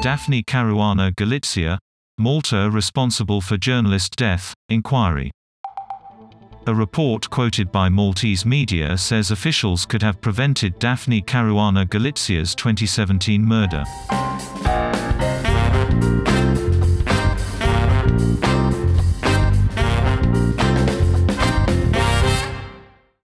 Daphne Caruana Galizia, Malta responsible for journalist death, inquiry. A report quoted by Maltese media says officials could have prevented Daphne Caruana Galizia's 2017 murder.